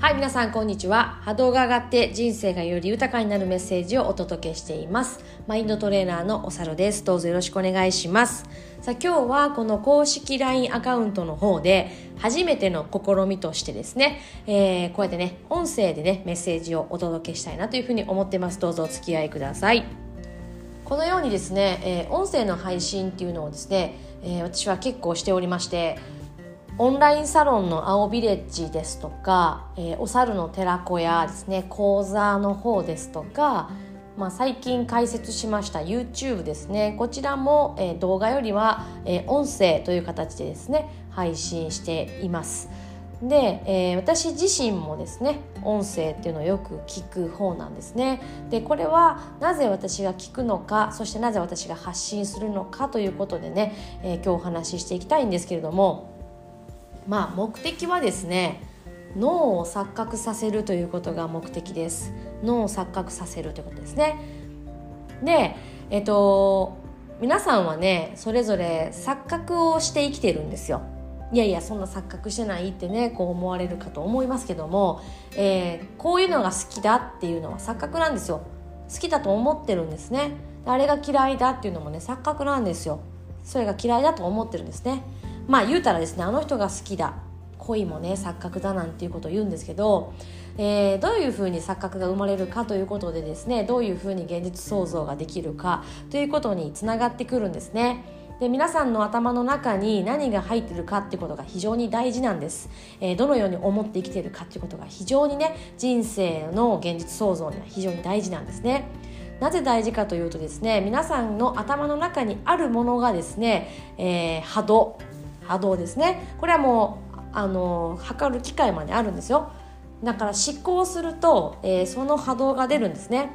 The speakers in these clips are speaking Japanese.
はい皆さんこんにちは。波動が上がって人生がより豊かになるメッセージをお届けしています。マインドトレーナーのおさるです。どうぞよろしくお願いします。さあ今日はこの公式 LINE アカウントの方で初めての試みとしてですね、えー、こうやってね音声でねメッセージをお届けしたいなというふうに思ってます。どうぞお付き合いください。このようにですね、えー、音声の配信っていうのをですね、えー、私は結構しておりましてオンラインサロンの青ビレッジですとか、えー、お猿の寺子屋ですね講座の方ですとか、まあ、最近開設しました YouTube ですねこちらも、えー、動画よりは、えー、音声という形でですね配信しています。で、えー、私自身もですね音声っていうのをよく聞く方なんですねでこれはなぜ私が聞くのかそしてなぜ私が発信するのかということでね、えー、今日お話ししていきたいんですけれどもまあ目的はですね脳を錯覚させるということが目的です。脳を錯覚させるということですね。でえっと皆さんはねそれぞれ錯覚をして生きてるんですよ。いやいやそんな錯覚してないってねこう思われるかと思いますけども、えー、こういうのが好きだっていうのは錯覚なんですよ。好きだと思ってるんですね。あれが嫌いだっていうのもね錯覚なんですよ。それが嫌いだと思ってるんですね。まあ言うたらですねあの人が好きだ恋もね錯覚だなんていうことを言うんですけど、えー、どういうふうに錯覚が生まれるかということでですねどういうふうに現実創造ができるかということにつながってくるんですね。で皆さんの頭の中に何が入ってるかってことが非常に大事なんです、えー、どのように思って生きてるかっていうことが非常にね人生の現実創造には非常に大事なんですね。なぜ大事かというとですね皆さんの頭の中にあるものがですね、えー、波動。波動ですねこれはもうあの測る機械まであるんですよ。だから思考すると、えー、その波動が出るんですね。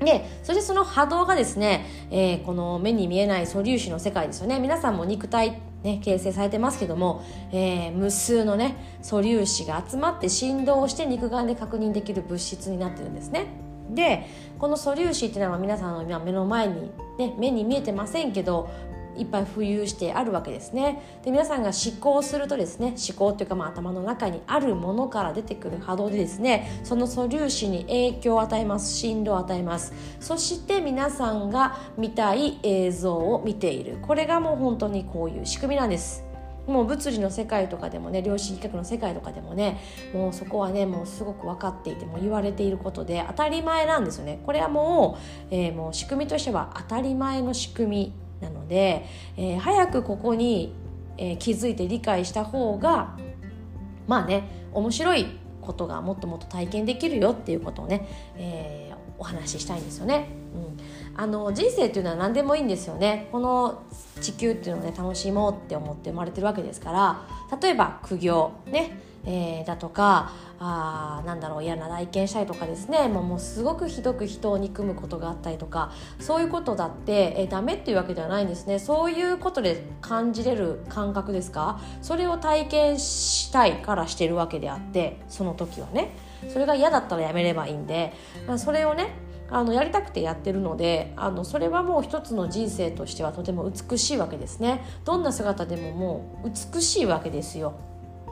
でそしてその波動がですね、えー、この目に見えない素粒子の世界ですよね。皆さんも肉体ね、形成されてますけども、えー、無数のね素粒子が集まって振動して肉眼で確認できる物質になってるんですね。でこの素粒子っていうのは皆さんの今目の前に、ね、目に見えてませんけどいっぱい浮遊してあるわけですね。で皆さんが思考するとですね思考っていうかまあ頭の中にあるものから出てくる波動でですねその素粒子に影響を与えます振動を与えます。そして皆さんが見たい映像を見ている。これがもう本当にこういう仕組みなんです。もう物理の世界とかでもね量子力学の世界とかでもねもうそこはねもうすごく分かっていても言われていることで当たり前なんですよね。これはもう,、えー、もう仕組みとしては当たり前の仕組みなので、えー、早くここに、えー、気づいて理解した方がまあね面白いことがもっともっと体験できるよっていうことをね、えー、お話ししたいんですよね。うん、あの人生っていうのは何でもいいんですよね。この地球っていうのをね楽しもうって思って生まれてるわけですから例えば苦行ねえー、だとかあなんだろう嫌な体験したりとかですね。もうもうすごくひどく人を憎むことがあったりとかそういうことだって、えー、ダメっていうわけではないんですね。そういうことで感じれる感覚ですか？それを体験したいからしてるわけであってその時はね。それが嫌だったらやめればいいんでそれをねあのやりたくてやってるのであのそれはもう一つの人生としてはとても美しいわけですね。どんな姿でももう美しいわけですよ。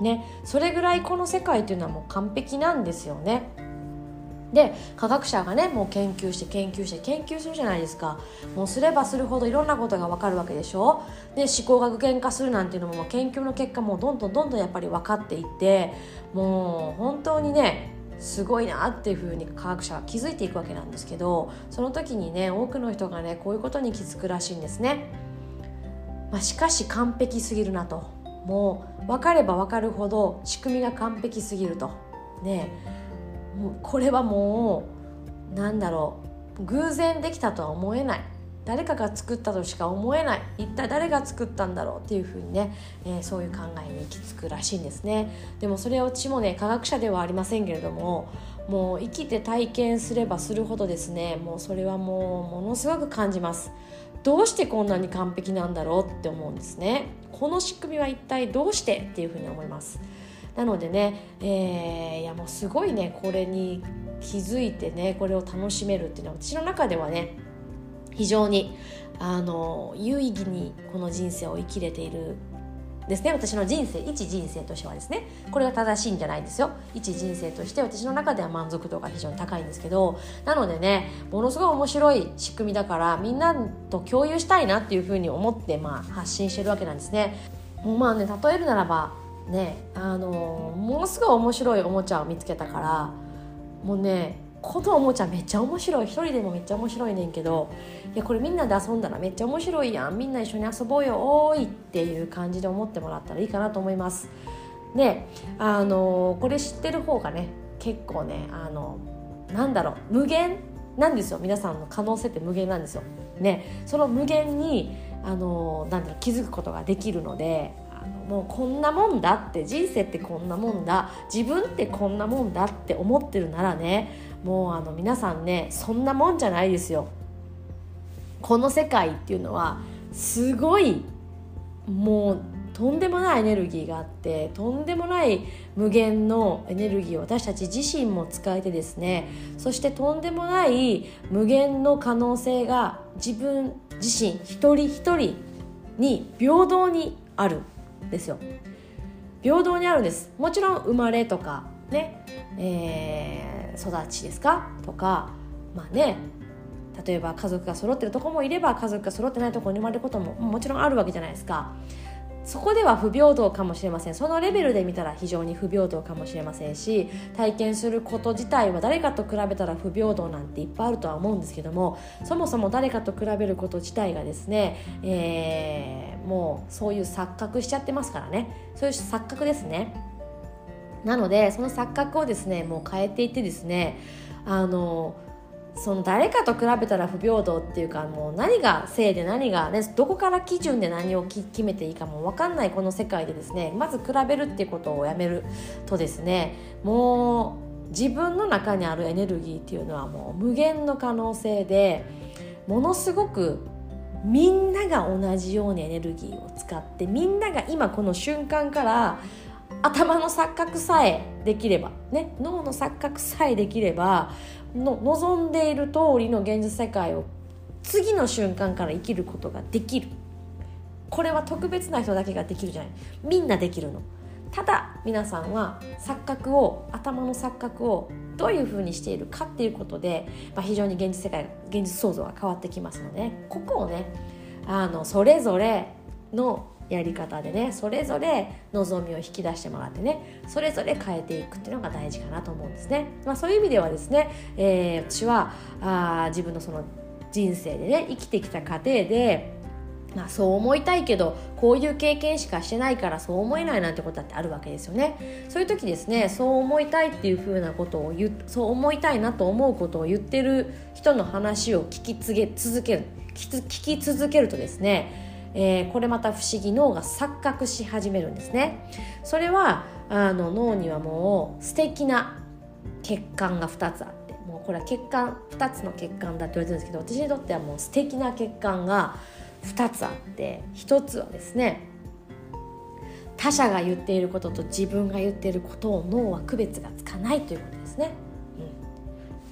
ね。それぐらいこの世界というのはもう完璧なんですよね。で科学者がねもう研究して研究して研究するじゃないですか。もうすればするほどいろんなことが分かるわけでしょ。で思考が具現化するなんていうのも研究の結果もうどんどんどんどんやっぱり分かっていってもう本当にねすごいなっていうふうに科学者は気づいていくわけなんですけどその時にね多くの人がねこういうことに気づくらしいんですね、まあ、しかし完璧すぎるなと。もう分かれば分かるほど仕組みが完璧すぎると。ねこれはもうなんだろう。偶然できたとは思えない。誰かが作ったとしか思えない。一体誰が作ったんだろうっていうふうにね、えー、そういう考えに行き着くらしいんですね。でもそれを私もね科学者ではありませんけれどももう生きて体験すればするほどですねもうそれはもうものすごく感じます。どうしてこんなに完璧なんだろうって思うんですね。この仕組みは一体どうしてっていうふうに思います。なのでね、えー、いやもうすごいねこれに気づいてねこれを楽しめるっていうのは私の中ではね非常にあの有意義にこの人生を生きれているですね。私の人生一人生としてはですね。これが正しいんじゃないんですよ。一人生として私の中では満足度が非常に高いんですけどなのでねものすごい面白い仕組みだからみんなと共有したいなっていうふうに思って、まあ、発信してるわけなんですね。まあね例えるならばねあのものすごい面白いおもちゃを見つけたからもうねこのおもちゃめっちゃ面白い。一人でもめっちゃ面白いねんけどいやこれみんなで遊んだらめっちゃ面白いやん。みんな一緒に遊ぼうよ。おーいっていう感じで思ってもらったらいいかなと思います。であのこれ知ってる方がね結構ねあのなんだろう。無限？なんですよ。皆さんの可能性って無限なんですよ。ねその無限にあのなんだろう気づくことができるのでもうこんなもんだって人生ってこんなもんだ自分ってこんなもんだって思ってるならねもうあの皆さんねそんなもんじゃないですよ。この世界っていうのはすごいもうとんでもないエネルギーがあってとんでもない無限のエネルギーを私たち自身も使えてですねそしてとんでもない無限の可能性が自分自身一人一人に平等にあるんですよ。平等にあるんです。もちろん生まれとかね、えー、育ちですか？とかまあね例えば家族が揃ってるとこもいれば家族が揃ってないとこに生まれることももちろんあるわけじゃないですか。そこでは不平等かもしれません。そのレベルで見たら非常に不平等かもしれませんし体験すること自体は誰かと比べたら不平等なんていっぱいあるとは思うんですけどもそもそも誰かと比べること自体がですね、えー、もうそういう錯覚しちゃってますからね。そういう錯覚ですね。なのでその錯覚をですねもう変えていってですねあのその誰かと比べたら不平等っていうかもう何が正で何が、ね、どこから基準で何を決めていいかも分かんないこの世界でですねまず比べるっていうことをやめるとですねもう自分の中にあるエネルギーっていうのはもう無限の可能性でものすごくみんなが同じようにエネルギーを使ってみんなが今この瞬間から頭の錯覚さえできれば、ね、脳の錯覚さえできればの望んでいる通りの現実世界を次の瞬間から生きることができる。これは特別な人だけができるじゃない。みんなできるの。ただ皆さんは錯覚を頭の錯覚をどういうふうにしているかっていうことで、まあ、非常に現実世界現実創造が変わってきますので、ここをねあのそれぞれのやり方でねそれぞれ望みを引き出してもらってねそれぞれ変えていくっていうのが大事かなと思うんですね、まあ、そういう意味ではですね、えー、私はあ自分のその人生でね生きてきた過程でまあ、そう思いたいけどこういう経験しかしてないからそう思えないなんてことだってあるわけですよね。そういう時ですねそう思いたいっていうふうなことを言そう思いたいなと思うことを言ってる人の話を聞きつげ続ける聞き続けるとですねえー、これまた不思議脳が錯覚し始めるんですね。それはあの脳にはもう素敵な血管が2つあってもうこれは血管2つの血管だって言われてるんですけど私にとってはもう素敵な血管が2つあって1つはですね他者が言っていることと自分が言っていることを脳は区別がつかないということですね。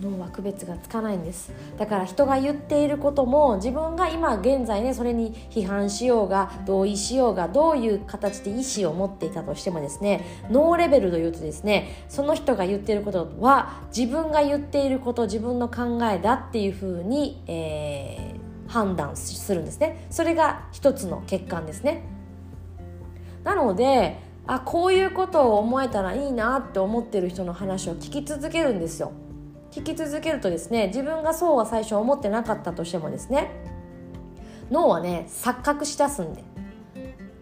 脳は区別がつかないんです。だから人が言っていることも自分が今現在ねそれに批判しようが同意しようがどういう形で意思を持っていたとしてもですね脳レベルというとですねその人が言っていることは自分が言っていること自分の考えだっていうふうに、えー、判断するんですね。それが一つの欠陥ですね。なのであこういうことを思えたらいいなって思ってる人の話を聞き続けるんですよ。聞き続けるとですね自分がそうは最初思ってなかったとしてもですね脳はね錯覚しだすんで。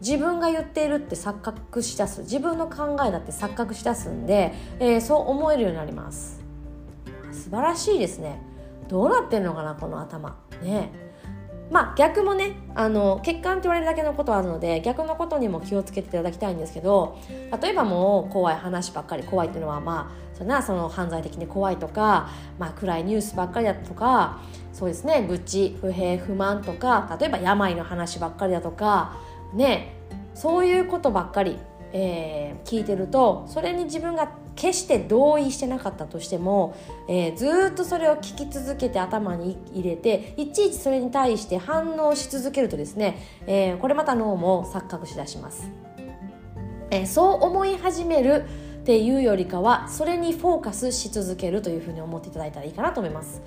自分が言っているって錯覚しだす。自分の考えだって錯覚しだすんで、えー、そう思えるようになります。素晴らしいですね。どうなってんのかなこの頭。ねまあ逆もねあの血管って言われるだけのことはあるので逆のことにも気をつけていただきたいんですけど例えばもう怖い話ばっかり怖いっていうのはまあそんなその犯罪的に怖いとか、まあ、暗いニュースばっかりだとかそうですね愚痴不平不満とか例えば病の話ばっかりだとかねそういうことばっかり、えー、聞いてるとそれに自分が決して同意してなかったとしても、えー、ずっとそれを聞き続けて頭に入れていちいちそれに対して反応し続けるとですね、えー、これまた脳も錯覚しだします。えー、そう思い始めるっていうよりかはそれにフォーカスし続けるというふうに思っていただいたらいいかなと思います。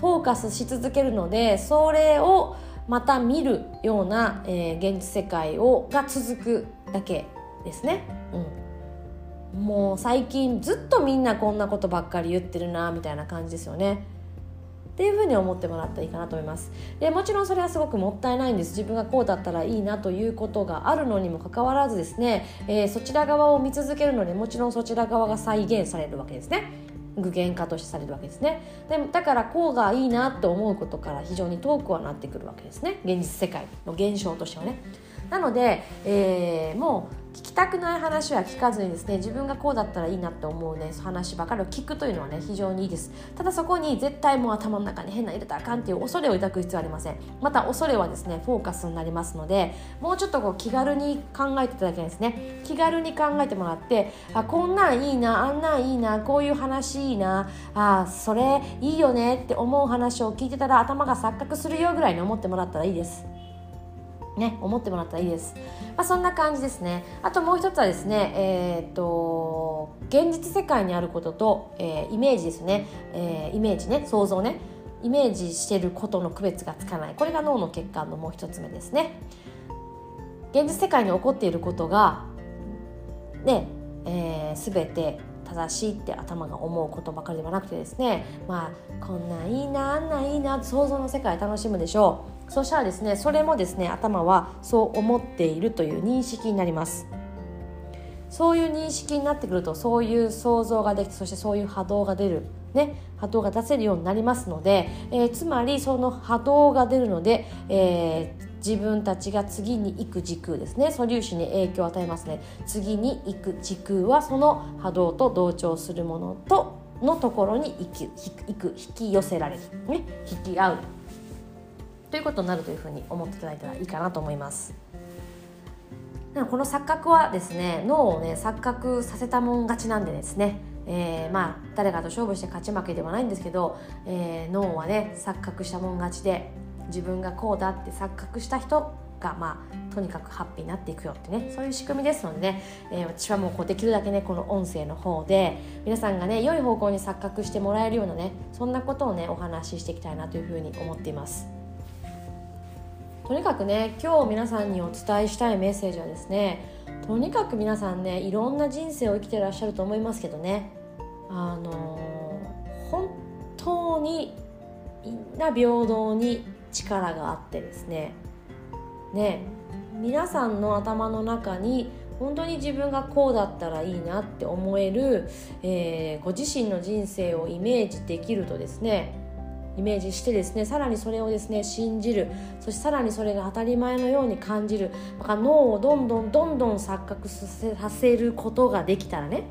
フォーカスし続けるのでそれをまた見るような、えー、現実世界をが続くだけですね、うん、もう最近ずっとみんなこんなことばっかり言ってるなみたいな感じですよね。っていうふうに思ってもらったらいいかなと思います。でもちろんそれはすごくもったいないんです。自分がこうだったらいいなということがあるのにもかかわらずですね、えー、そちら側を見続けるのにもちろんそちら側が再現されるわけですね。具現化としてされるわけですね。でだからこうがいいなと思うことから非常に遠くはなってくるわけですね。現実世界の現象としてはね。なので、えー、もう聞きたくない話は聞かずにですね自分がこうだったらいいなって思うね話ばかりを聞くというのはね非常にいいです。ただそこに絶対もう頭の中に変な入れたらあかんっていう恐れを抱く必要はありません。また恐れはですねフォーカスになりますのでもうちょっとこう気軽に考えていただきたいですね。気軽に考えてもらってあこんなんいいなあんなんいいなこういう話いいなあそれいいよねって思う話を聞いてたら頭が錯覚するよぐらいに思ってもらったらいいです。ね、思ってもらったらいいです。まあ、そんな感じですね。あともう一つはですね、えー、と、現実世界にあることと、えー、イメージですね、えー、イメージね、想像ね、イメージしてることの区別がつかない。これが脳の血管のもう一つ目ですね。現実世界に起こっていることが、ね、えー、全て正しいって頭が思うことばかりではなくてですねまあこんないいなあんなんいいな想像の世界楽しむでしょうそしたらですねそれもですね頭はそう思っているという認識になります。そういう認識になってくるとそういう想像ができてそしてそういう波動が出るね、波動が出せるようになりますので、えー、つまりその波動が出るので、えー、自分たちが次に行く時空ですね。素粒子に影響を与えますね次に行く時空はその波動と同調するものとのところに行く行く引き寄せられる、ね、引き合う。ということになるというふうに思っていただいたらいいかなと思います。この錯覚はですね脳をね錯覚させたもん勝ちなんでですね、えー、まあ誰かと勝負して勝ち負けではないんですけど、えー、脳はね錯覚したもん勝ちで自分がこうだって錯覚した人がまあとにかくハッピーになっていくよってねそういう仕組みですのでね、えー、私はもうこうできるだけねこの音声の方で皆さんがね良い方向に錯覚してもらえるようなねそんなことをねお話ししていきたいなというふうに思っています。とにかくね今日皆さんにお伝えしたいメッセージはですねとにかく皆さんねいろんな人生を生きてらっしゃると思いますけどね。あの、本当にみんな平等に力があってですね。ね皆さんの頭の中に本当に自分がこうだったらいいなって思える、えー、ご自身の人生をイメージできるとですねイメージしてですねさらにそれをですね信じる。そしてさらにそれが当たり前のように感じる。脳をどんどんどんどん錯覚させることができたらね。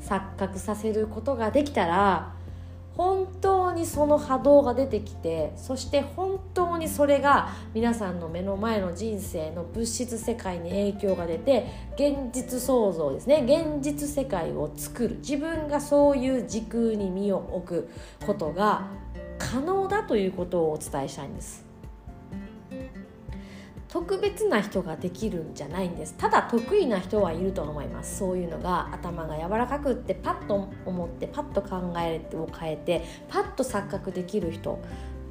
錯覚させることができたら本当にその波動が出てきてそして本当にそれが皆さんの目の前の人生の物質世界に影響が出て現実創造ですね。現実世界を作る。自分がそういう時空に身を置くことが可能だということをお伝えしたいんです。特別な人ができるんじゃないんです。ただ得意な人はいると思います。そういうのが頭が柔らかくってパッと思ってパッと考えを変えてパッと錯覚できる人。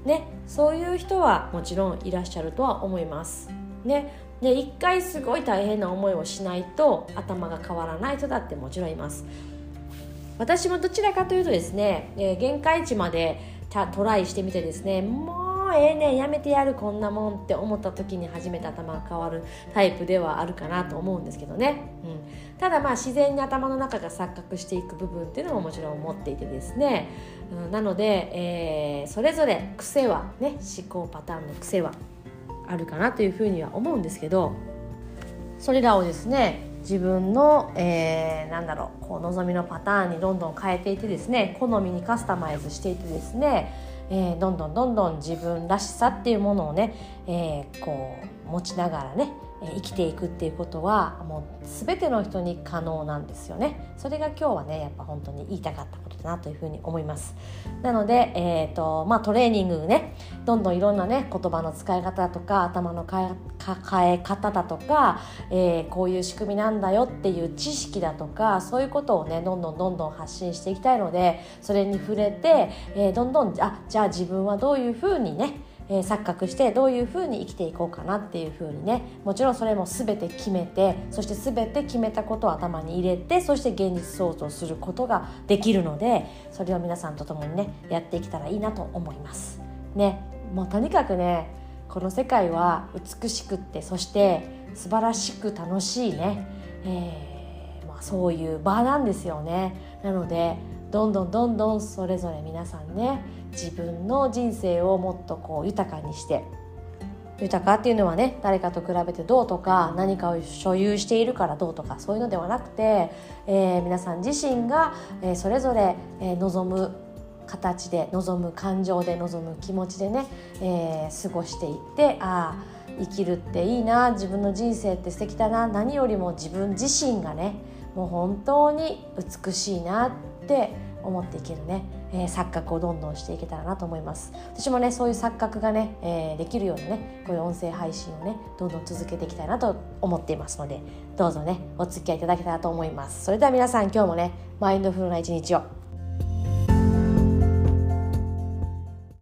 ね。そういう人はもちろんいらっしゃるとは思います。ね。で一回すごい大変な思いをしないと頭が変わらない人だってもちろんいます。私もどちらかというとですね、えー、限界値までトライしてみてですねもうええねんやめてやるこんなもんって思った時に初めて頭が変わるタイプではあるかなと思うんですけどね、うん、ただまあ自然に頭の中が錯覚していく部分っていうのももちろん持っていてですね、うん、なので、えー、それぞれ癖はね思考パターンの癖はあるかなというふうには思うんですけどそれらをですね自分の、えー、なんだろうこう望みのパターンにどんどん変えていってですね好みにカスタマイズしていってですね、えー、どんどんどんどん自分らしさっていうものをね、えー、こう持ちながらね、生きていくっていうことはもう全ての人に可能なんですよね。それが今日はねやっぱ本当に言いたかったことだなというふうに思います。なので、えーとまあ、トレーニングねどんどんいろんなね言葉の使い方とか頭の変え方だとか、えー、こういう仕組みなんだよっていう知識だとかそういうことをねどんどんどんどん発信していきたいのでそれに触れて、えー、どんどんあじゃあ自分はどういうふうにねえー、錯覚してどういうふうに生きていこうかなっていうふうにねもちろんそれも全て決めてそして全て決めたことを頭に入れてそして現実創造することができるのでそれを皆さんと共にねやっていけたらいいなと思います。ねもうとにかくねこの世界は美しくってそして素晴らしく楽しいね、えーまあ、そういう場なんですよね。なのでどんどんどんどんそれぞれ皆さんね自分の人生をもっとこう豊かにして豊かっていうのはね誰かと比べてどうとか何かを所有しているからどうとかそういうのではなくて、えー、皆さん自身が、えー、それぞれ、えー、望む形で望む感情で望む気持ちでね、えー、過ごしていってああ生きるっていいな自分の人生って素敵だな何よりも自分自身がねもう本当に美しいなって思っていけるね、えー、錯覚をどんどんしていけたらなと思います。私もねそういう錯覚がね、えー、できるようなねこういう音声配信をねどんどん続けていきたいなと思っていますのでどうぞねお付き合いいただけたらと思います。それでは皆さん今日もねマインドフルな一日を